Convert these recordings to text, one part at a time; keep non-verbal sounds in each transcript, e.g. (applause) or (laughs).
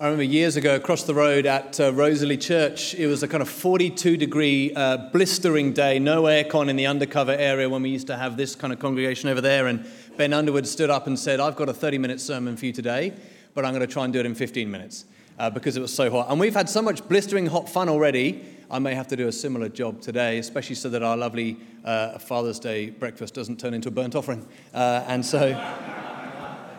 I remember years ago across the road at uh, Rosalie Church, it was a kind of 42 degree uh, blistering day, no aircon in the undercover area when we used to have this kind of congregation over there. And Ben Underwood stood up and said, I've got a 30 minute sermon for you today, but I'm going to try and do it in 15 minutes uh, because it was so hot. And we've had so much blistering hot fun already. I may have to do a similar job today, especially so that our lovely uh, Father's Day breakfast doesn't turn into a burnt offering. Uh, and so.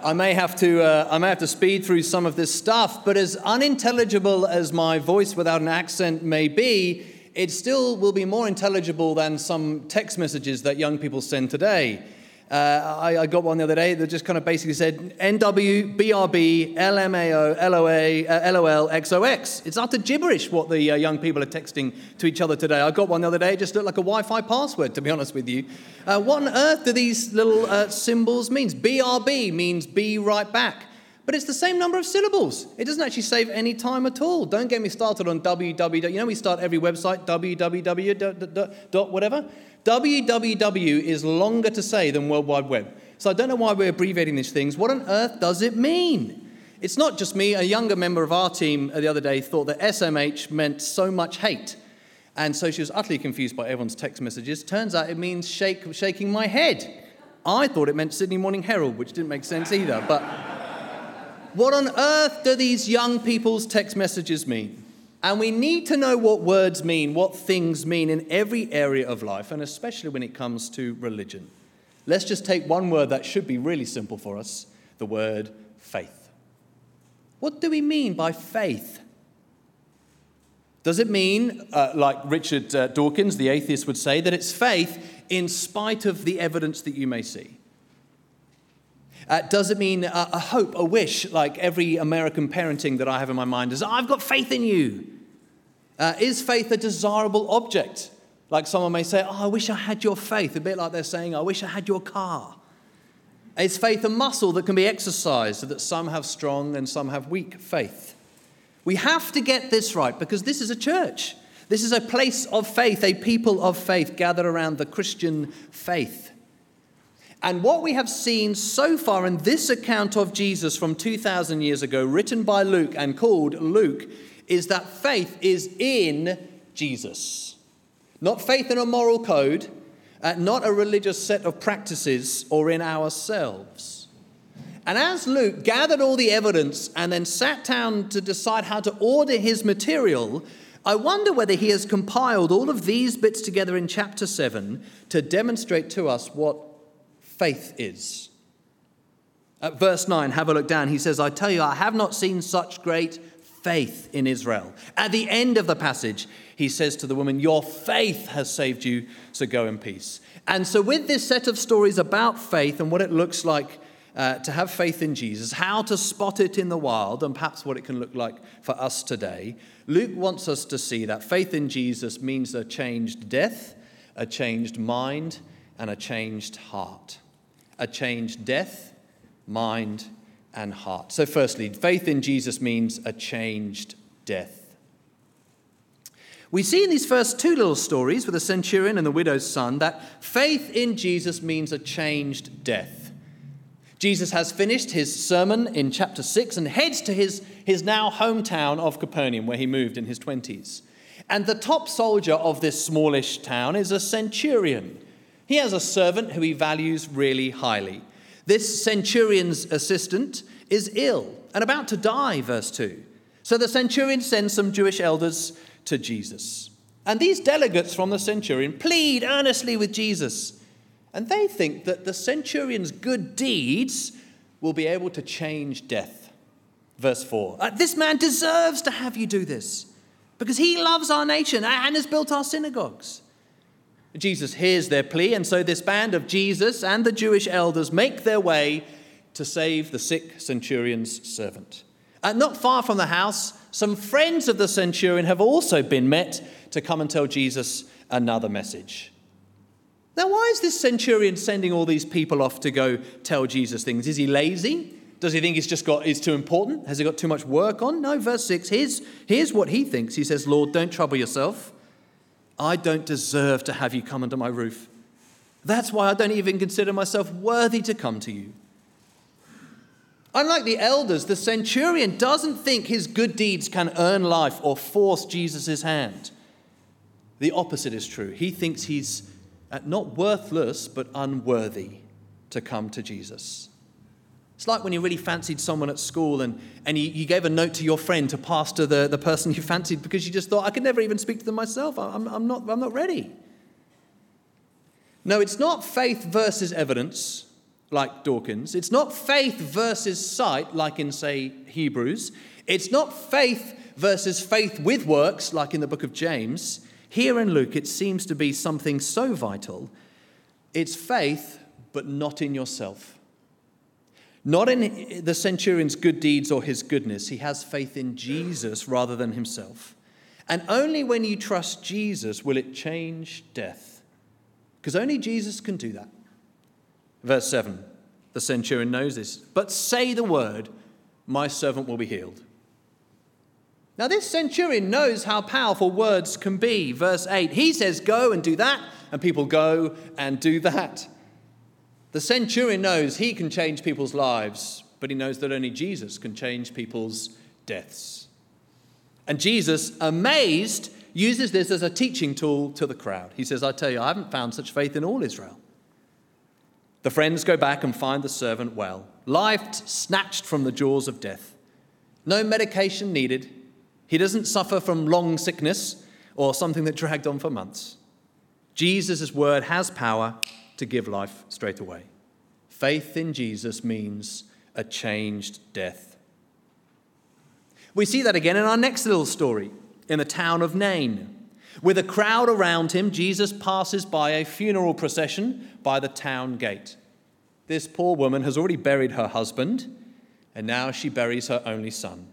I may have to, uh, I may have to speed through some of this stuff, but as unintelligible as my voice without an accent may be, it still will be more intelligible than some text messages that young people send today. Uh, I, I, got one the other day that just kind of basically said NW, BRB, LMAO, LOA, uh, LOL, XOX. It's utter gibberish what the uh, young people are texting to each other today. I got one the other day, it just looked like a Wi Fi password, to be honest with you. Uh, what on earth do these little uh, symbols mean? BRB means be right back. But it's the same number of syllables. It doesn't actually save any time at all. Don't get me started on www. You know, we start every website, www. dot whatever. www is longer to say than World Wide Web. So I don't know why we're abbreviating these things. What on earth does it mean? It's not just me. A younger member of our team uh, the other day thought that SMH meant so much hate. And so she was utterly confused by everyone's text messages. Turns out it means shake, shaking my head. I thought it meant Sydney Morning Herald, which didn't make sense either. But what on earth do these young people's text messages mean? And we need to know what words mean, what things mean in every area of life, and especially when it comes to religion. Let's just take one word that should be really simple for us the word faith. What do we mean by faith? Does it mean, uh, like Richard uh, Dawkins, the atheist, would say, that it's faith in spite of the evidence that you may see? Uh, does it mean a, a, hope, a wish, like every American parenting that I have in my mind is, I've got faith in you? Uh, is faith a desirable object? Like someone may say, Oh, I wish I had your faith, a bit like they're saying, I wish I had your car. Is faith a muscle that can be exercised so that some have strong and some have weak faith? We have to get this right because this is a church. This is a place of faith, a people of faith gathered around the Christian faith. And what we have seen so far in this account of Jesus from 2,000 years ago, written by Luke and called Luke, is that faith is in Jesus. Not faith in a moral code, uh, not a religious set of practices or in ourselves. And as Luke gathered all the evidence and then sat down to decide how to order his material, I wonder whether he has compiled all of these bits together in chapter 7 to demonstrate to us what faith is. At verse 9, have a look down. He says, I tell you, I have not seen such great faith in Israel. At the end of the passage, he says to the woman, Your faith has saved you, so go in peace. And so, with this set of stories about faith and what it looks like uh, to have faith in Jesus, how to spot it in the wild, and perhaps what it can look like for us today, Luke wants us to see that faith in Jesus means a changed death, a changed mind, and a changed heart a changed death, mind, and heart. So, firstly, faith in Jesus means a changed death. We see in these first two little stories with the centurion and the widow's son that faith in Jesus means a changed death. Jesus has finished his sermon in chapter 6 and heads to his, his now hometown of Capernaum, where he moved in his 20s. And the top soldier of this smallish town is a centurion. He has a servant who he values really highly. This centurion's assistant is ill and about to die, verse 2. So the centurion sends some Jewish elders to Jesus. And these delegates from the centurion plead earnestly with Jesus. And they think that the centurion's good deeds will be able to change death. Verse 4 uh, This man deserves to have you do this because he loves our nation and has built our synagogues. Jesus hears their plea, and so this band of Jesus and the Jewish elders make their way to save the sick centurion's servant. And not far from the house, some friends of the centurion have also been met to come and tell Jesus another message. Now, why is this centurion sending all these people off to go tell Jesus things? Is he lazy? Does he think he's just got is too important? Has he got too much work on? No, verse 6. Here's, here's what he thinks. He says, Lord, don't trouble yourself. I don't deserve to have you come under my roof. That's why I don't even consider myself worthy to come to you. Unlike the elders, the centurion doesn't think his good deeds can earn life or force Jesus' hand. The opposite is true. He thinks he's uh, not worthless, but unworthy to come to Jesus. It's like when you really fancied someone at school and, and you, you gave a note to your friend to pass to the, the person you fancied because you just thought, I could never even speak to them myself. I'm, I'm, not, I'm not ready. No, it's not faith versus evidence like Dawkins. It's not faith versus sight like in, say, Hebrews. It's not faith versus faith with works like in the book of James. Here in Luke, it seems to be something so vital. It's faith, but not in yourself. Not in the centurion's good deeds or his goodness. He has faith in Jesus rather than himself. And only when you trust Jesus will it change death. Because only Jesus can do that. Verse 7 the centurion knows this. But say the word, my servant will be healed. Now, this centurion knows how powerful words can be. Verse 8, he says, Go and do that, and people go and do that. The centurion knows he can change people's lives, but he knows that only Jesus can change people's deaths. And Jesus, amazed, uses this as a teaching tool to the crowd. He says, I tell you, I haven't found such faith in all Israel. The friends go back and find the servant well, life snatched from the jaws of death. No medication needed, he doesn't suffer from long sickness or something that dragged on for months. Jesus' word has power to give life straight away. Faith in Jesus means a changed death. We see that again in our next little story in the town of Nain. With a crowd around him, Jesus passes by a funeral procession by the town gate. This poor woman has already buried her husband, and now she buries her only son.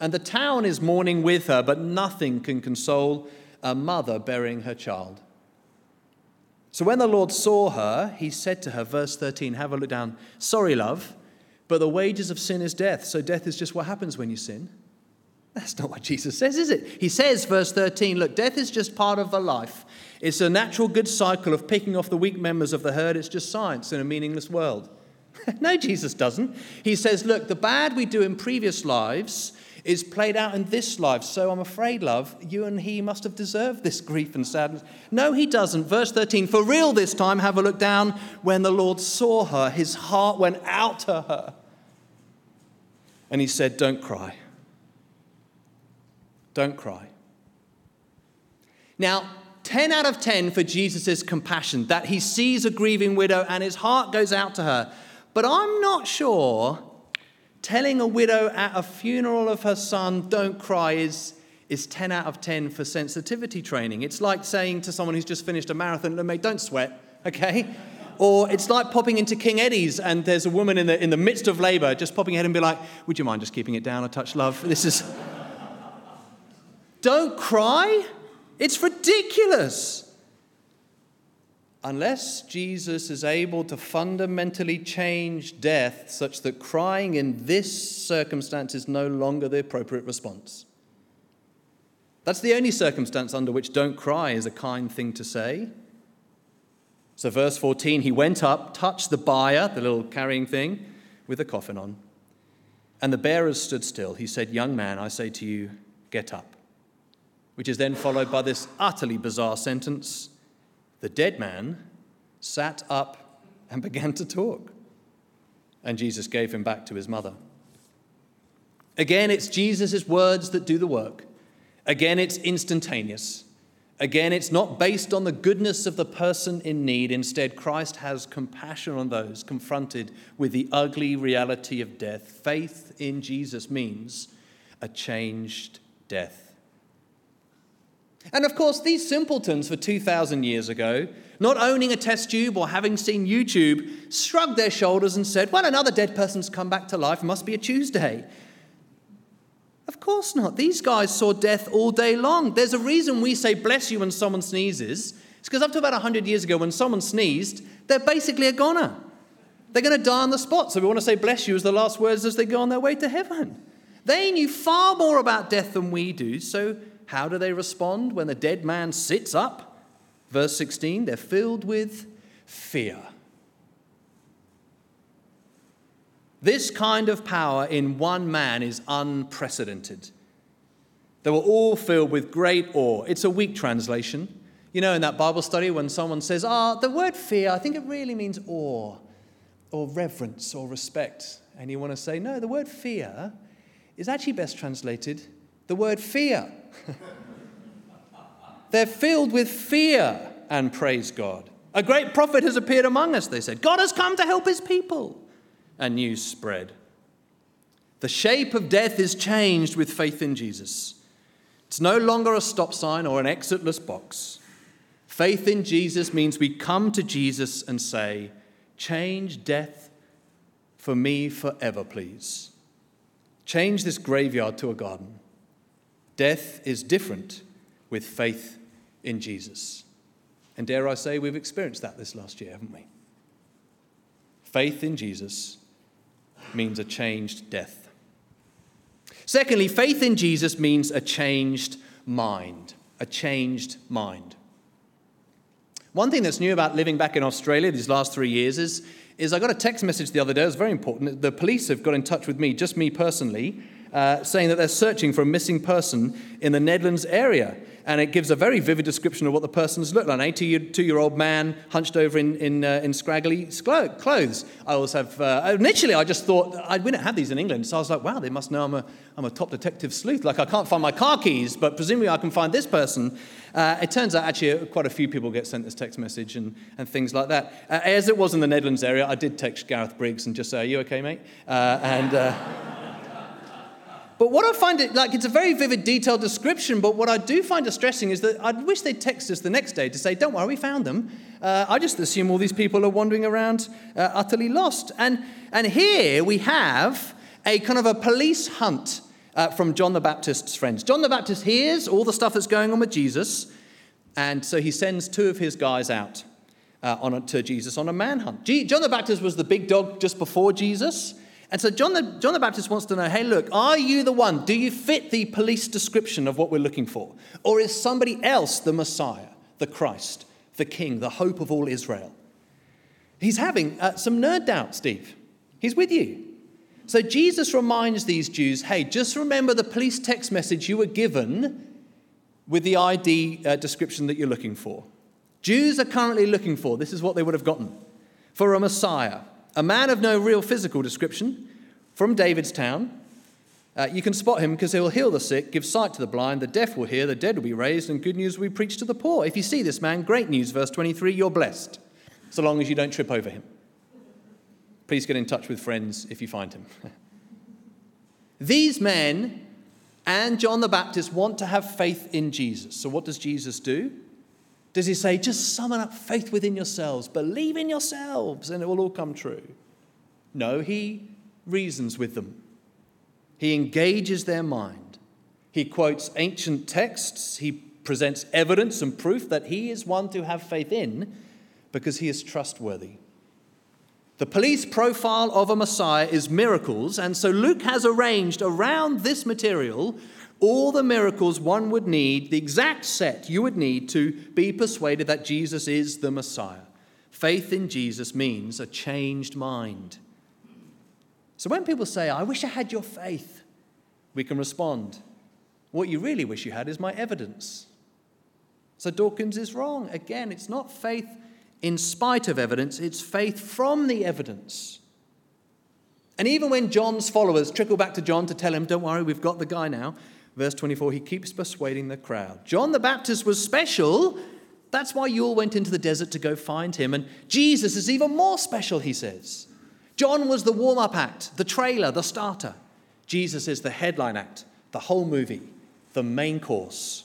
And the town is mourning with her, but nothing can console a mother burying her child. So when the Lord saw her, he said to her, verse 13, have a look down. Sorry, love, but the wages of sin is death. So death is just what happens when you sin. That's not what Jesus says, is it? He says, verse 13, look, death is just part of the life. It's a natural good cycle of picking off the weak members of the herd. It's just science in a meaningless world. (laughs) no, Jesus doesn't. He says, look, the bad we do in previous lives is played out in this life. So I'm afraid, love, you and he must have deserved this grief and sadness. No, he doesn't. Verse 13, for real this time, have a look down. When the Lord saw her, his heart went out to her. And he said, Don't cry. Don't cry. Now, 10 out of 10 for Jesus' compassion, that he sees a grieving widow and his heart goes out to her. But I'm not sure telling a widow at a funeral of her son, don't cry, is, is 10 out of 10 for sensitivity training. It's like saying to someone who's just finished a marathon, mate, don't sweat, okay? Or it's like popping into King Eddie's and there's a woman in the, in the midst of labor just popping ahead and be like, would you mind just keeping it down a touch, love? This is. (laughs) don't cry. It's ridiculous unless Jesus is able to fundamentally change death such that crying in this circumstance is no longer the appropriate response. That's the only circumstance under which don't cry is a kind thing to say. So, verse 14, he went up, touched the bier, the little carrying thing, with a coffin on. And the bearers stood still. He said, Young man, I say to you, get up. Which is then followed by this utterly bizarre sentence the dead man sat up and began to talk. And Jesus gave him back to his mother. Again, it's Jesus' words that do the work. Again, it's instantaneous. Again, it's not based on the goodness of the person in need. Instead, Christ has compassion on those confronted with the ugly reality of death. Faith in Jesus means a changed death. And of course, these simpletons for 2,000 years ago, not owning a test tube or having seen YouTube, shrugged their shoulders and said, Well, another dead person's come back to life. It must be a Tuesday. Of course not. These guys saw death all day long. There's a reason we say bless you when someone sneezes. It's because up to about 100 years ago, when someone sneezed, they're basically a goner. They're going to die on the spot. So we want to say bless you as the last words as they go on their way to heaven. They knew far more about death than we do. So how do they respond when the dead man sits up? Verse 16, they're filled with fear. This kind of power in one man is unprecedented. They were all filled with great awe. It's a weak translation. You know, in that Bible study, when someone says, ah, oh, the word fear, I think it really means awe or reverence or respect. And you want to say, no, the word fear is actually best translated the word fear. They're filled with fear and praise God. A great prophet has appeared among us, they said. God has come to help his people. And news spread. The shape of death is changed with faith in Jesus. It's no longer a stop sign or an exitless box. Faith in Jesus means we come to Jesus and say, Change death for me forever, please. Change this graveyard to a garden. Death is different with faith in Jesus. And dare I say, we've experienced that this last year, haven't we? Faith in Jesus means a changed death. Secondly, faith in Jesus means a changed mind. A changed mind. One thing that's new about living back in Australia these last three years is, is I got a text message the other day. It was very important. The police have got in touch with me, just me personally, uh, saying that they're searching for a missing person in the Nedlands area. And it gives a very vivid description of what the person's looked like. An 82 year old man hunched over in, in, uh, in scraggly clothes. I also have, uh, initially, I just thought, I, we don't have these in England. So I was like, wow, they must know I'm a, I'm a top detective sleuth. Like, I can't find my car keys, but presumably I can find this person. Uh, it turns out actually uh, quite a few people get sent this text message and, and things like that. Uh, as it was in the Nedlands area, I did text Gareth Briggs and just say, Are you okay, mate? Uh, and. But what I find it like, it's a very vivid, detailed description. But what I do find distressing is that I wish they'd text us the next day to say, "Don't worry, we found them." Uh, I just assume all these people are wandering around uh, utterly lost. And and here we have a kind of a police hunt uh, from John the Baptist's friends. John the Baptist hears all the stuff that's going on with Jesus, and so he sends two of his guys out uh, on a, to Jesus on a manhunt. G- John the Baptist was the big dog just before Jesus. And so John the, John the Baptist wants to know hey, look, are you the one? Do you fit the police description of what we're looking for? Or is somebody else the Messiah, the Christ, the King, the hope of all Israel? He's having uh, some nerd doubt, Steve. He's with you. So Jesus reminds these Jews hey, just remember the police text message you were given with the ID uh, description that you're looking for. Jews are currently looking for, this is what they would have gotten, for a Messiah, a man of no real physical description, from David's town. Uh, you can spot him because he will heal the sick, give sight to the blind, the deaf will hear, the dead will be raised, and good news will be preached to the poor. If you see this man, great news, verse 23, you're blessed, so long as you don't trip over him. Please get in touch with friends if you find him. (laughs) These men and John the Baptist want to have faith in Jesus. So, what does Jesus do? Does he say, just summon up faith within yourselves, believe in yourselves, and it will all come true? No, he reasons with them. He engages their mind. He quotes ancient texts. He presents evidence and proof that he is one to have faith in because he is trustworthy. The police profile of a Messiah is miracles, and so Luke has arranged around this material all the miracles one would need, the exact set you would need to be persuaded that Jesus is the Messiah. Faith in Jesus means a changed mind. So when people say, I wish I had your faith, we can respond, What you really wish you had is my evidence. So Dawkins is wrong. Again, it's not faith in spite of evidence, it's faith from the evidence. And even when John's followers trickle back to John to tell him, Don't worry, we've got the guy now, verse 24, he keeps persuading the crowd. John the Baptist was special. That's why you all went into the desert to go find him. And Jesus is even more special, he says. John was the warm up act, the trailer, the starter. Jesus is the headline act, the whole movie, the main course.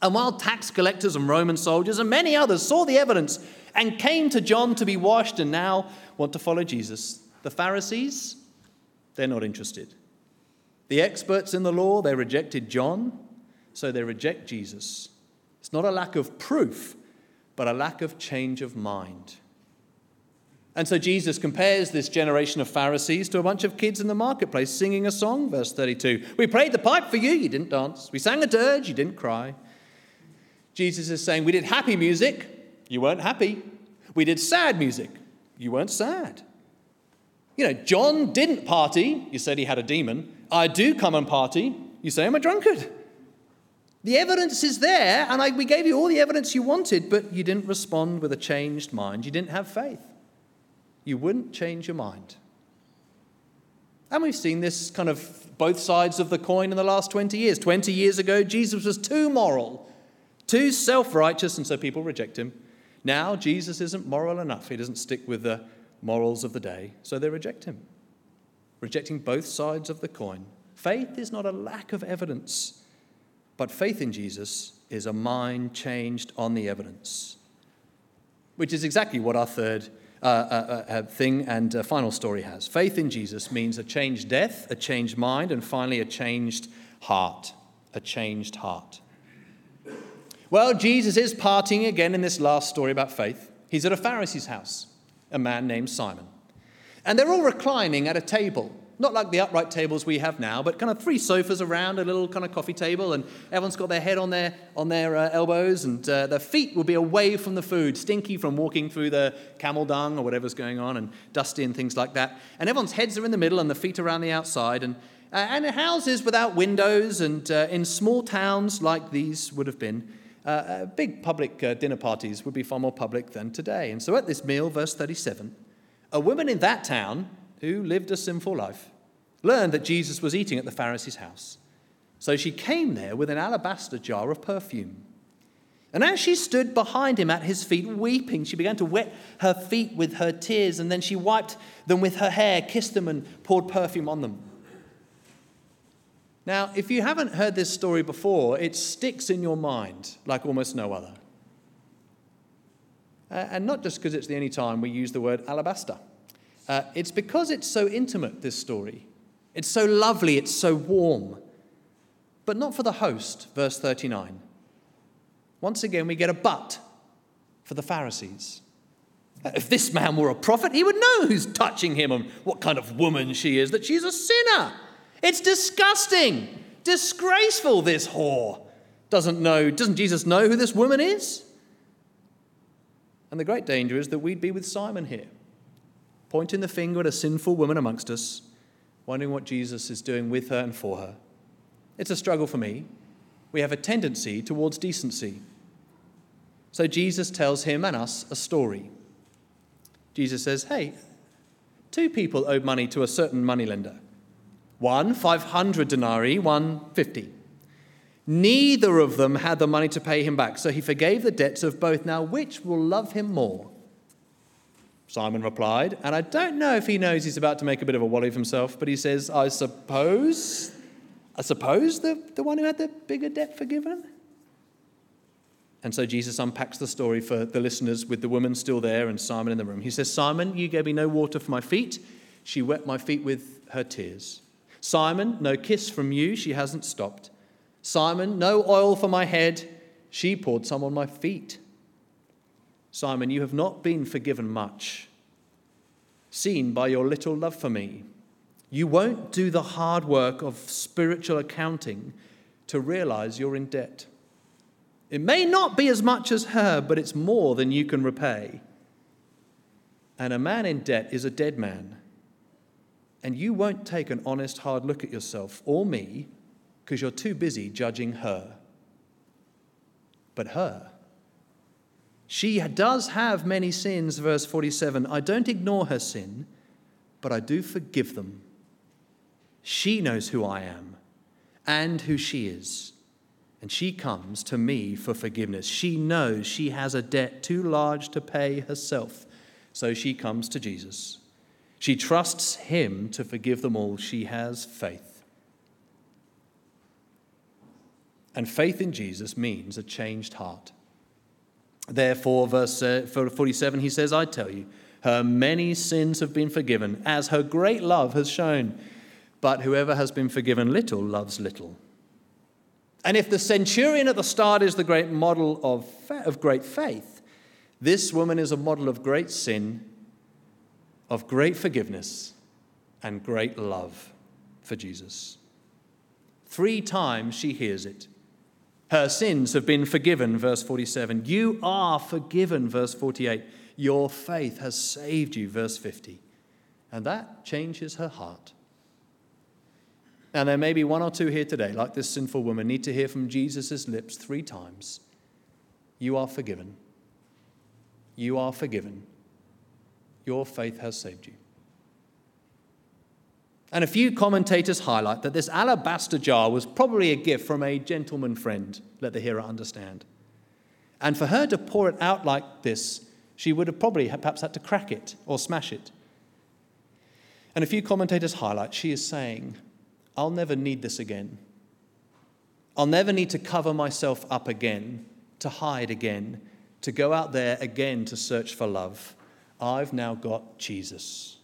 And while tax collectors and Roman soldiers and many others saw the evidence and came to John to be washed and now want to follow Jesus, the Pharisees, they're not interested. The experts in the law, they rejected John, so they reject Jesus. It's not a lack of proof, but a lack of change of mind. And so Jesus compares this generation of Pharisees to a bunch of kids in the marketplace singing a song, verse 32. We played the pipe for you, you didn't dance. We sang a dirge, you didn't cry. Jesus is saying, We did happy music, you weren't happy. We did sad music, you weren't sad. You know, John didn't party. You said he had a demon. I do come and party. You say I'm a drunkard. The evidence is there, and I, we gave you all the evidence you wanted, but you didn't respond with a changed mind. You didn't have faith. You wouldn't change your mind. And we've seen this kind of both sides of the coin in the last 20 years. 20 years ago, Jesus was too moral, too self righteous, and so people reject him. Now, Jesus isn't moral enough. He doesn't stick with the morals of the day, so they reject him, rejecting both sides of the coin. Faith is not a lack of evidence, but faith in Jesus is a mind changed on the evidence, which is exactly what our third uh, uh, uh, thing and uh, final story has. Faith in Jesus means a changed death, a changed mind, and finally a changed heart. A changed heart. Well, Jesus is partying again in this last story about faith. He's at a Pharisee's house, a man named Simon. And they're all reclining at a table not like the upright tables we have now, but kind of three sofas around a little kind of coffee table, and everyone's got their head on their, on their uh, elbows, and uh, their feet will be away from the food, stinky from walking through the camel dung or whatever's going on, and dusty and things like that. And everyone's heads are in the middle, and the feet around the outside. And, uh, and houses without windows, and uh, in small towns like these would have been. Uh, uh, big public dinner parties would be far more public than today. And so at this meal, verse 37, a woman in that town who lived a sinful life, learned that Jesus was eating at the Pharisee's house. So she came there with an alabaster jar of perfume. And as she stood behind him at his feet, weeping, she began to wet her feet with her tears, and then she wiped them with her hair, kissed them, and poured perfume on them. Now, if you haven't heard this story before, it sticks in your mind like almost no other. Uh, and not just because it's the only time we use the word alabaster. Uh, it's because it's so intimate, this story. It's so lovely, it's so warm. But not for the host, verse 39. Once again, we get a but for the Pharisees. Uh, if this man were a prophet, he would know who's touching him and what kind of woman she is, that she's a sinner. It's disgusting, disgraceful, this whore. Doesn't know, doesn't Jesus know who this woman is? And the great danger is that we'd be with Simon here pointing the finger at a sinful woman amongst us, wondering what Jesus is doing with her and for her. It's a struggle for me. We have a tendency towards decency. So Jesus tells him and us a story. Jesus says, Hey, two people owed money to a certain moneylender. One, 500 denarii, one, 50. Neither of them had the money to pay him back, so he forgave the debts of both. Now, which will love him more? Simon replied, and I don't know if he knows he's about to make a bit of a wally of himself, but he says, I suppose, I suppose the, the one who had the bigger debt forgiven? And so Jesus unpacks the story for the listeners with the woman still there and Simon in the room. He says, Simon, you gave me no water for my feet. She wet my feet with her tears. Simon, no kiss from you. She hasn't stopped. Simon, no oil for my head. She poured some on my feet. Simon, you have not been forgiven much, seen by your little love for me. You won't do the hard work of spiritual accounting to realize you're in debt. It may not be as much as her, but it's more than you can repay. And a man in debt is a dead man. And you won't take an honest, hard look at yourself or me because you're too busy judging her. But her, she does have many sins, verse 47. I don't ignore her sin, but I do forgive them. She knows who I am and who she is. And she comes to me for forgiveness. She knows she has a debt too large to pay herself. So she comes to Jesus. She trusts him to forgive them all. She has faith. And faith in Jesus means a changed heart. Therefore, verse uh, 47, he says, I tell you, her many sins have been forgiven, as her great love has shown. But whoever has been forgiven little loves little. And if the centurion at the start is the great model of, of great faith, this woman is a model of great sin, of great forgiveness, and great love for Jesus. Three times she hears it. Her sins have been forgiven, verse 47. You are forgiven, verse 48. Your faith has saved you, verse 50. And that changes her heart. And there may be one or two here today, like this sinful woman, need to hear from Jesus' lips three times You are forgiven. You are forgiven. Your faith has saved you. And a few commentators highlight that this alabaster jar was probably a gift from a gentleman friend, let the hearer understand. And for her to pour it out like this, she would have probably perhaps had to crack it or smash it. And a few commentators highlight she is saying, I'll never need this again. I'll never need to cover myself up again, to hide again, to go out there again to search for love. I've now got Jesus.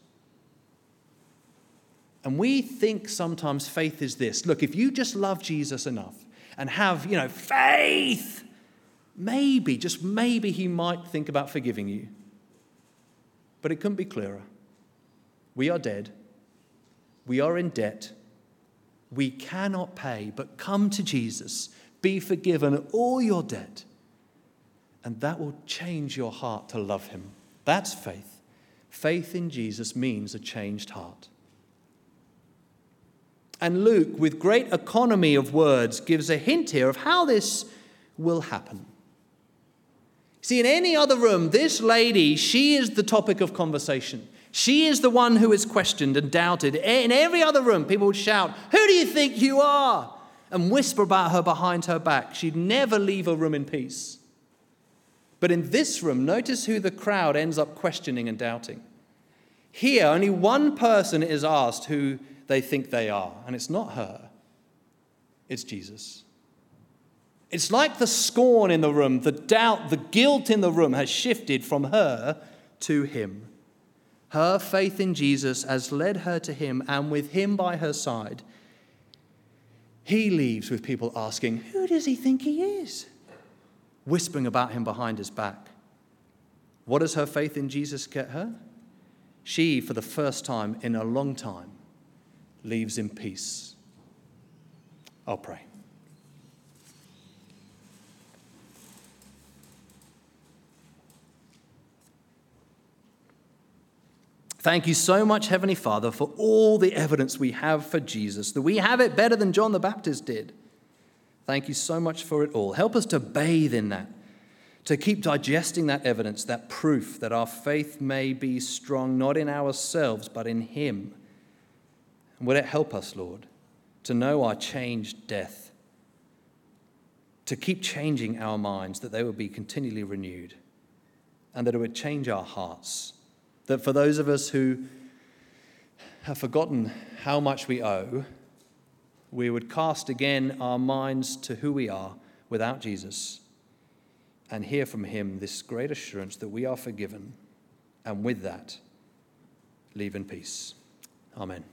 And we think sometimes faith is this look, if you just love Jesus enough and have, you know, faith, maybe, just maybe he might think about forgiving you. But it couldn't be clearer. We are dead. We are in debt. We cannot pay, but come to Jesus, be forgiven all your debt, and that will change your heart to love him. That's faith. Faith in Jesus means a changed heart. And Luke, with great economy of words, gives a hint here of how this will happen. See, in any other room, this lady, she is the topic of conversation. She is the one who is questioned and doubted. In every other room, people would shout, Who do you think you are? and whisper about her behind her back. She'd never leave a room in peace. But in this room, notice who the crowd ends up questioning and doubting. Here, only one person is asked who they think they are, and it's not her, it's Jesus. It's like the scorn in the room, the doubt, the guilt in the room has shifted from her to him. Her faith in Jesus has led her to him, and with him by her side, he leaves with people asking, Who does he think he is? Whispering about him behind his back. What does her faith in Jesus get her? She, for the first time in a long time, leaves in peace. I'll pray. Thank you so much, Heavenly Father, for all the evidence we have for Jesus, that we have it better than John the Baptist did. Thank you so much for it all. Help us to bathe in that, to keep digesting that evidence, that proof that our faith may be strong, not in ourselves, but in Him. And would it help us, Lord, to know our changed death, to keep changing our minds, that they would be continually renewed, and that it would change our hearts that for those of us who have forgotten how much we owe, we would cast again our minds to who we are without Jesus and hear from him this great assurance that we are forgiven, and with that, leave in peace. Amen.